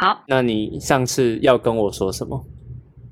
好，那你上次要跟我说什么？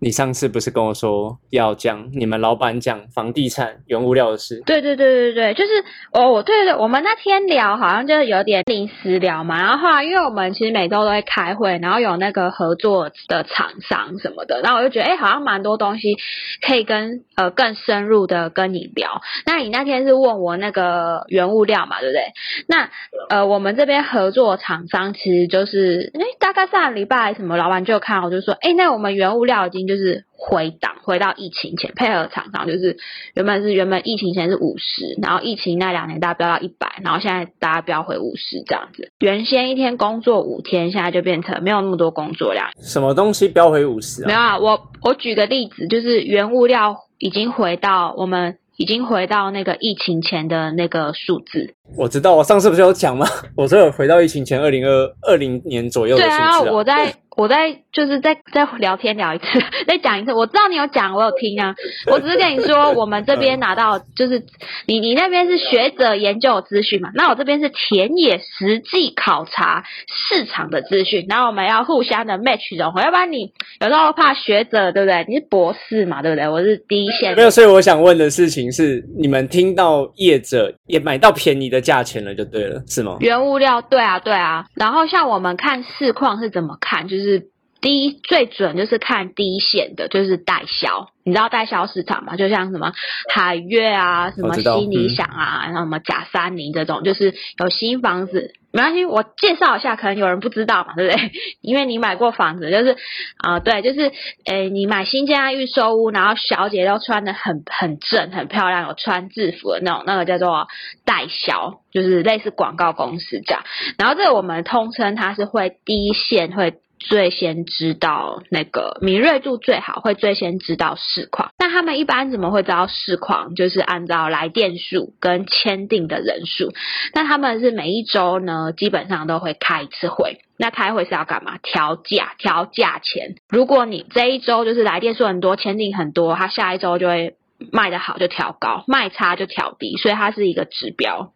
你上次不是跟我说要讲你们老板讲房地产原物料的事？对对对对对，就是哦，对对对，我们那天聊好像就是有点临时聊嘛，然后后来因为我们其实每周都会开会，然后有那个合作的厂商什么的，然后我就觉得哎，好像蛮多东西可以跟呃更深入的跟你聊。那你那天是问我那个原物料嘛，对不对？那呃，我们这边合作厂商其实就是哎，大概上礼拜什么老板就看我就说，哎，那我们原物料已经。就是回档，回到疫情前，配合厂商就是原本是原本疫情前是五十，然后疫情那两年大家飙到一百，然后现在大家飙回五十这样子。原先一天工作五天，现在就变成没有那么多工作量。什么东西飙回五十啊？没有啊，我我举个例子，就是原物料已经回到我们已经回到那个疫情前的那个数字。我知道，我上次不是有讲吗？我说有回到疫情前二零二二零年左右的数字啊。我在。我在就是在在聊天聊一次，再讲一次。我知道你有讲，我有听啊。我只是跟你说，我们这边拿到就是你你那边是学者研究资讯嘛，那我这边是田野实际考察市场的资讯，然后我们要互相的 match 融合，要不然你有时候怕学者对不对？你是博士嘛对不对？我是第一线。没有，所以我想问的事情是，你们听到业者也买到便宜的价钱了就对了，是吗？原物料对啊对啊，然后像我们看市况是怎么看，就是。是第一最准就是看第一线的，就是代销。你知道代销市场吗？就像什么海悦啊，什么新理想啊，然后什么假三林这种，就是有新房子，没关系，我介绍一下，可能有人不知道嘛，对不对？因为你买过房子，就是啊，对，就是诶，你买新家预售屋，然后小姐都穿的很很正、很漂亮，有穿制服的那种，那个叫做代销，就是类似广告公司这样。然后这个我们通称它是会第一线会。最先知道那个敏锐度最好，会最先知道市况。那他们一般怎么会知道市况？就是按照来电数跟签订的人数。那他们是每一周呢，基本上都会开一次会。那开会是要干嘛？调价，调价钱。如果你这一周就是来电数很多，签订很多，他下一周就会卖得好就调高，卖差就调低，所以它是一个指标。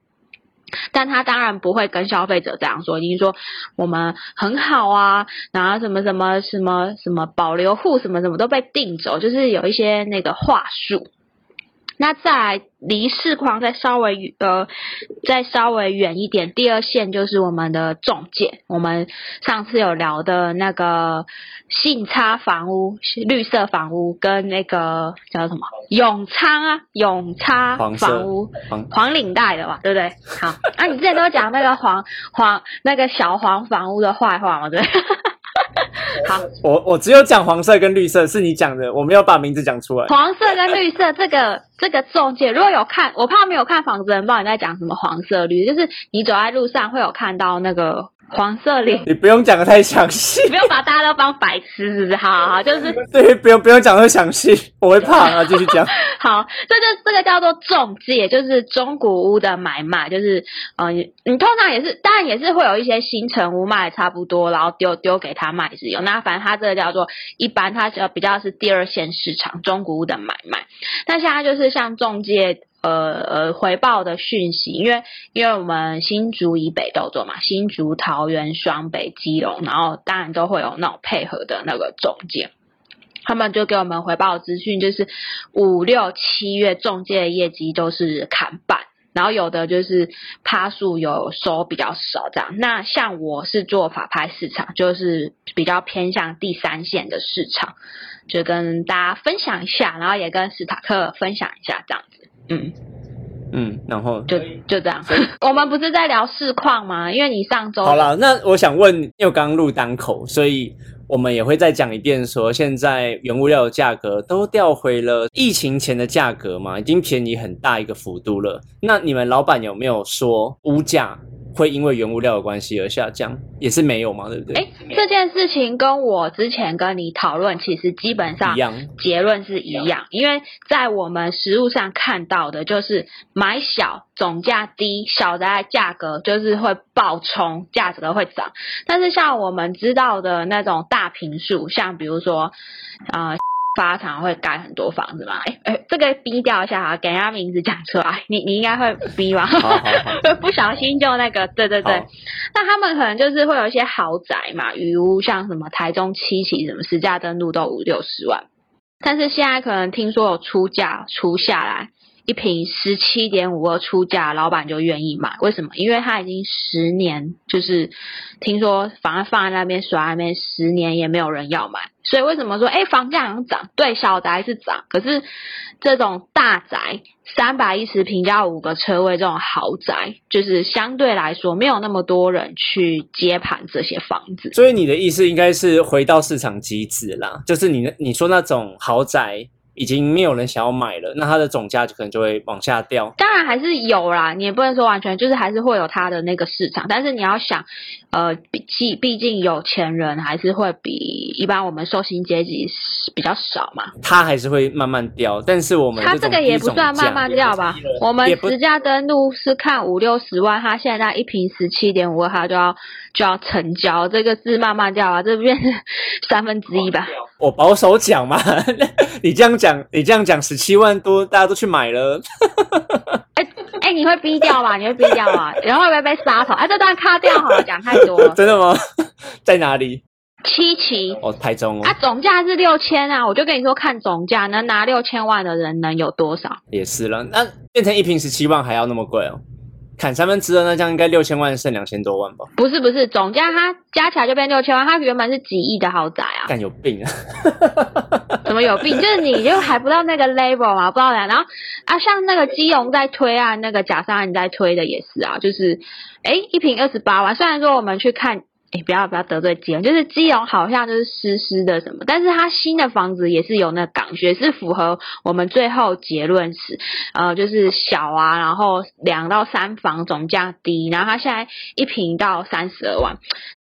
但他当然不会跟消费者这样说，已经说我们很好啊，然后什么什么什么什么保留户什么什么都被定走，就是有一些那个话术。那再离市况再稍微呃再稍微远一点，第二线就是我们的中介。我们上次有聊的那个信差房屋、绿色房屋跟那个叫什么永昌啊永昌房屋黄领带的吧，对不对？好，啊，你之前都讲那个黄黄那个小黄房屋的坏话嘛，对。好，我我只有讲黄色跟绿色，是你讲的，我没有把名字讲出来。黄色跟绿色，这个这个中介如果有看，我怕没有看房子人，不知道你在讲什么黄色绿，就是你走在路上会有看到那个。黄色脸，你不用讲的太详细，不用把大家都当白痴，是不是？好好，就是 对，不用不用讲太详细，我会怕啊。继续讲。好，这就这个叫做中介，就是中古屋的买卖，就是呃，你你通常也是，当然也是会有一些新城屋卖差不多，然后丢丢给他卖是有。那反正他这个叫做一般，他呃比较是第二线市场中古屋的买卖。那现在就是像中介。呃呃，回报的讯息，因为因为我们新竹以北都做嘛，新竹、桃园、双北、基隆，然后当然都会有那种配合的那个中介，他们就给我们回报资讯，就是五六七月中介的业绩都是砍半，然后有的就是趴数有收比较少这样。那像我是做法拍市场，就是比较偏向第三线的市场，就跟大家分享一下，然后也跟史塔克分享一下这样子。嗯嗯，然后就就这样。我们不是在聊市况吗？因为你上周好了，那我想问，因为刚入单口，所以我们也会再讲一遍，说现在原物料的价格都调回了疫情前的价格嘛，已经便宜很大一个幅度了。那你们老板有没有说物价？会因为原物料的关系而下降，也是没有嘛，对不对？哎，这件事情跟我之前跟你讨论，其实基本上一样，结论是一样。因为在我们实物上看到的，就是买小总价低，小的价格就是会爆冲，价格会涨。但是像我们知道的那种大平数，像比如说啊。发常会盖很多房子嘛？哎哎，这个逼掉一下哈，给人家名字讲出来，你你应该会逼吧？不小心就那个，对对对。那他们可能就是会有一些豪宅嘛，余屋，像什么台中七期，什么实价登录都五六十万，但是现在可能听说有出价出下来。一平十七点五二出价，老板就愿意买，为什么？因为他已经十年，就是听说反正放在那边甩那边十年也没有人要买，所以为什么说哎房价好像涨？对，小宅是涨，可是这种大宅三百一十平加五个车位这种豪宅，就是相对来说没有那么多人去接盘这些房子。所以你的意思应该是回到市场机制啦，就是你你说那种豪宅已经没有人想要买了，那它的总价就可能就会往下掉。当然还是有啦，你也不能说完全，就是还是会有它的那个市场。但是你要想，呃，毕毕毕竟有钱人还是会比一般我们受薪阶级比较少嘛。它还是会慢慢掉，但是我们它这个也不算慢慢掉吧？我们实价登录是看五六十万，它现在一瓶十七点五，它就要就要成交，这个是慢慢掉啊，这边三分之一吧。我保守讲嘛，你这样讲，你这样讲十七万多，大家都去买了，哎、你会逼掉吧？你会逼掉啊？然后会不会被杀头？哎、这段卡掉好了，讲太多了。真的吗？在哪里？七期哦，台中哦，啊，总价是六千啊，我就跟你说，看总价能拿六千万的人能有多少？也是了。那变成一瓶十七万还要那么贵哦？砍三分之二，那这样应该六千万剩两千多万吧？不是不是，总价它加起来就变六千万，它原本是几亿的豪宅啊，干有病啊！怎么有病？就是你就还不到那个 level 嘛，不知道然后啊，像那个基隆在推啊，那个假山你在推的也是啊，就是哎一瓶二十八万，虽然说我们去看。哎，不要不要得罪基隆，就是基隆好像就是湿湿的什么，但是它新的房子也是有那港学，是符合我们最后结论是，呃，就是小啊，然后两到三房总价低，然后它现在一平到三十二万，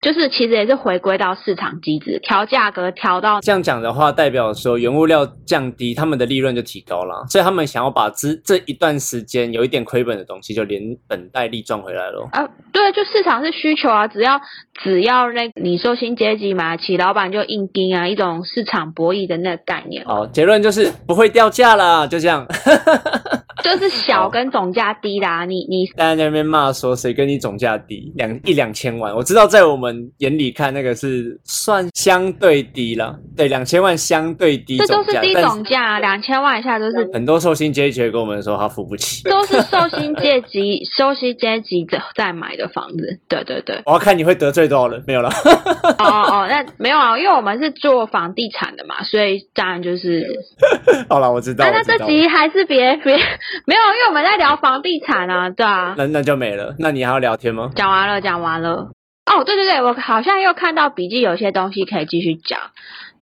就是其实也是回归到市场机制，调价格调到这样讲的话，代表说原物料降低，他们的利润就提高了，所以他们想要把这这一段时间有一点亏本的东西，就连本带利赚回来咯。啊，对，就市场是需求啊，只要只要那你受薪阶级买得起，老板就硬盯啊，一种市场博弈的那个概念，哦，结论就是不会掉价啦，就这样。就是小跟总价低啦，你你大家在那边骂说谁跟你总价低两一两千万，我知道在我们眼里看那个是算相对低了，对，两千万相对低这，都是低但总价，两千万以下都是很多寿星阶级会跟我们说他付不起。都是寿星阶级 寿星阶级在在买的房子，对对对，我要看你会得罪多少人，没有了。哦哦哦，那没有啊，因为我们是做房地产的嘛，所以当然就是 好了，我知道，啊，那。这集还是别别没有，因为我们在聊房地产啊，对啊。那那就没了。那你还要聊天吗？讲完了，讲完了。哦，对对对，我好像又看到笔记，有些东西可以继续讲，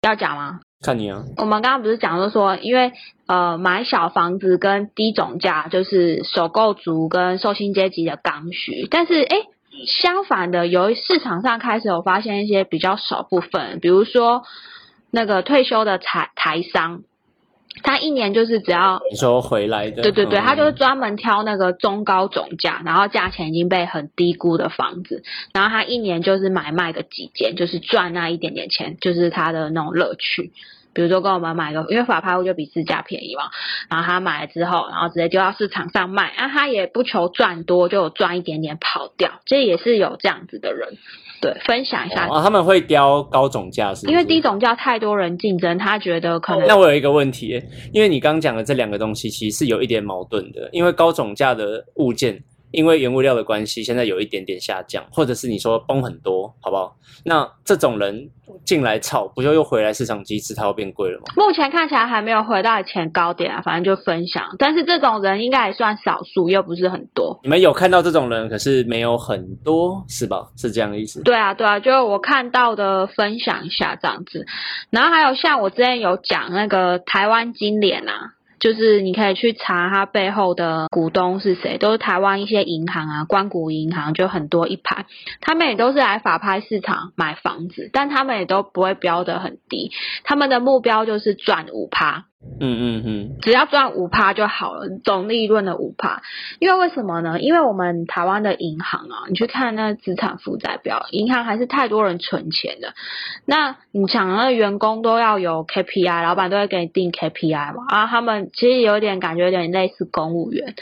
要讲吗？看你啊。我们刚刚不是讲说说，因为呃买小房子跟低总价就是首购族跟受薪阶级的刚需，但是诶相反的，有市场上开始有发现一些比较少部分，比如说那个退休的台台商，他一年就是只要你说回来的，对对对，嗯他就是专门挑那个中高总价，然后价钱已经被很低估的房子，然后他一年就是买卖个几间，就是赚那一点点钱，就是他的那种乐趣。比如说跟我们买个，因为法拍屋就比市价便宜嘛，然后他买了之后，然后直接丢到市场上卖，啊，他也不求赚多，就有赚一点点跑掉，这也是有这样子的人。对，分享一下，哦，他们会雕高总价是是因为低总价太多人竞争，他觉得可能那我有一个问题，因为你刚刚讲的这两个东西其实是有一点矛盾的，因为高总价的物件，因为原物料的关系，现在有一点点下降，或者是你说崩很多，好不好？那这种人进来炒，不就又回来市场机制，它要变贵了吗？目前看起来还没有回到以前高点啊，反正就分享。但是这种人应该也算少数，又不是很多。你们有看到这种人，可是没有很多，是吧？是这样的意思？对啊，对啊，就我看到的分享一下这样子。然后还有像我之前有讲那个台湾金联啊，就是你可以去查它背后的股东是谁，都是台湾一些银行啊，关谷银行就很多一排，他们也都是来法拍市场买房子，但他们也都不会标的很低，他们的目标就是赚五趴。嗯嗯嗯，只要赚五趴就好了，总利润的五趴。因为为什么呢？因为我们台湾的银行啊，你去看那资产负债表，银行还是太多人存钱的。那你想，那员工都要有 KPI，老板都会给你定 KPI 嘛，啊，他们其实有点感觉有点类似公务员，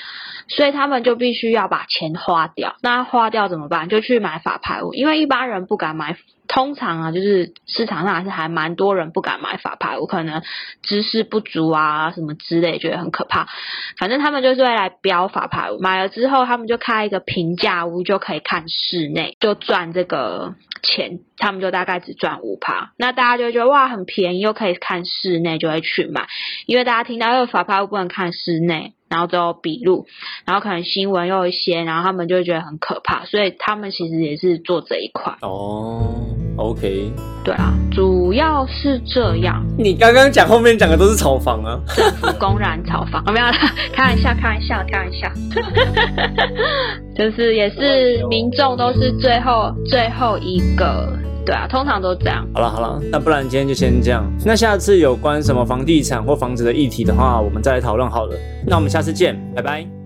所以他们就必须要把钱花掉。那花掉怎么办？就去买法拍物，因为一般人不敢买。通常啊，就是市场上还是还蛮多人不敢买法拍，我可能知识不足啊什么之类，觉得很可怕。反正他们就是会来标法拍，买了之后他们就开一个平价屋，就可以看室内，就赚这个钱。他们就大概只赚五趴，那大家就觉得哇很便宜，又可以看室内，就会去买。因为大家听到又法拍屋不能看室内，然后都有笔录，然后可能新闻又一些，然后他们就会觉得很可怕，所以他们其实也是做这一块。哦，OK，对啊，主要是这样。你刚刚讲后面讲的都是炒房啊？政府公然炒房，没有啦，开玩笑，开玩笑，开玩笑。就是也是民众都是最后最后一个。对啊，通常都这样。好了好了，那不然今天就先这样。那下次有关什么房地产或房子的议题的话，我们再来讨论好了。那我们下次见，拜拜。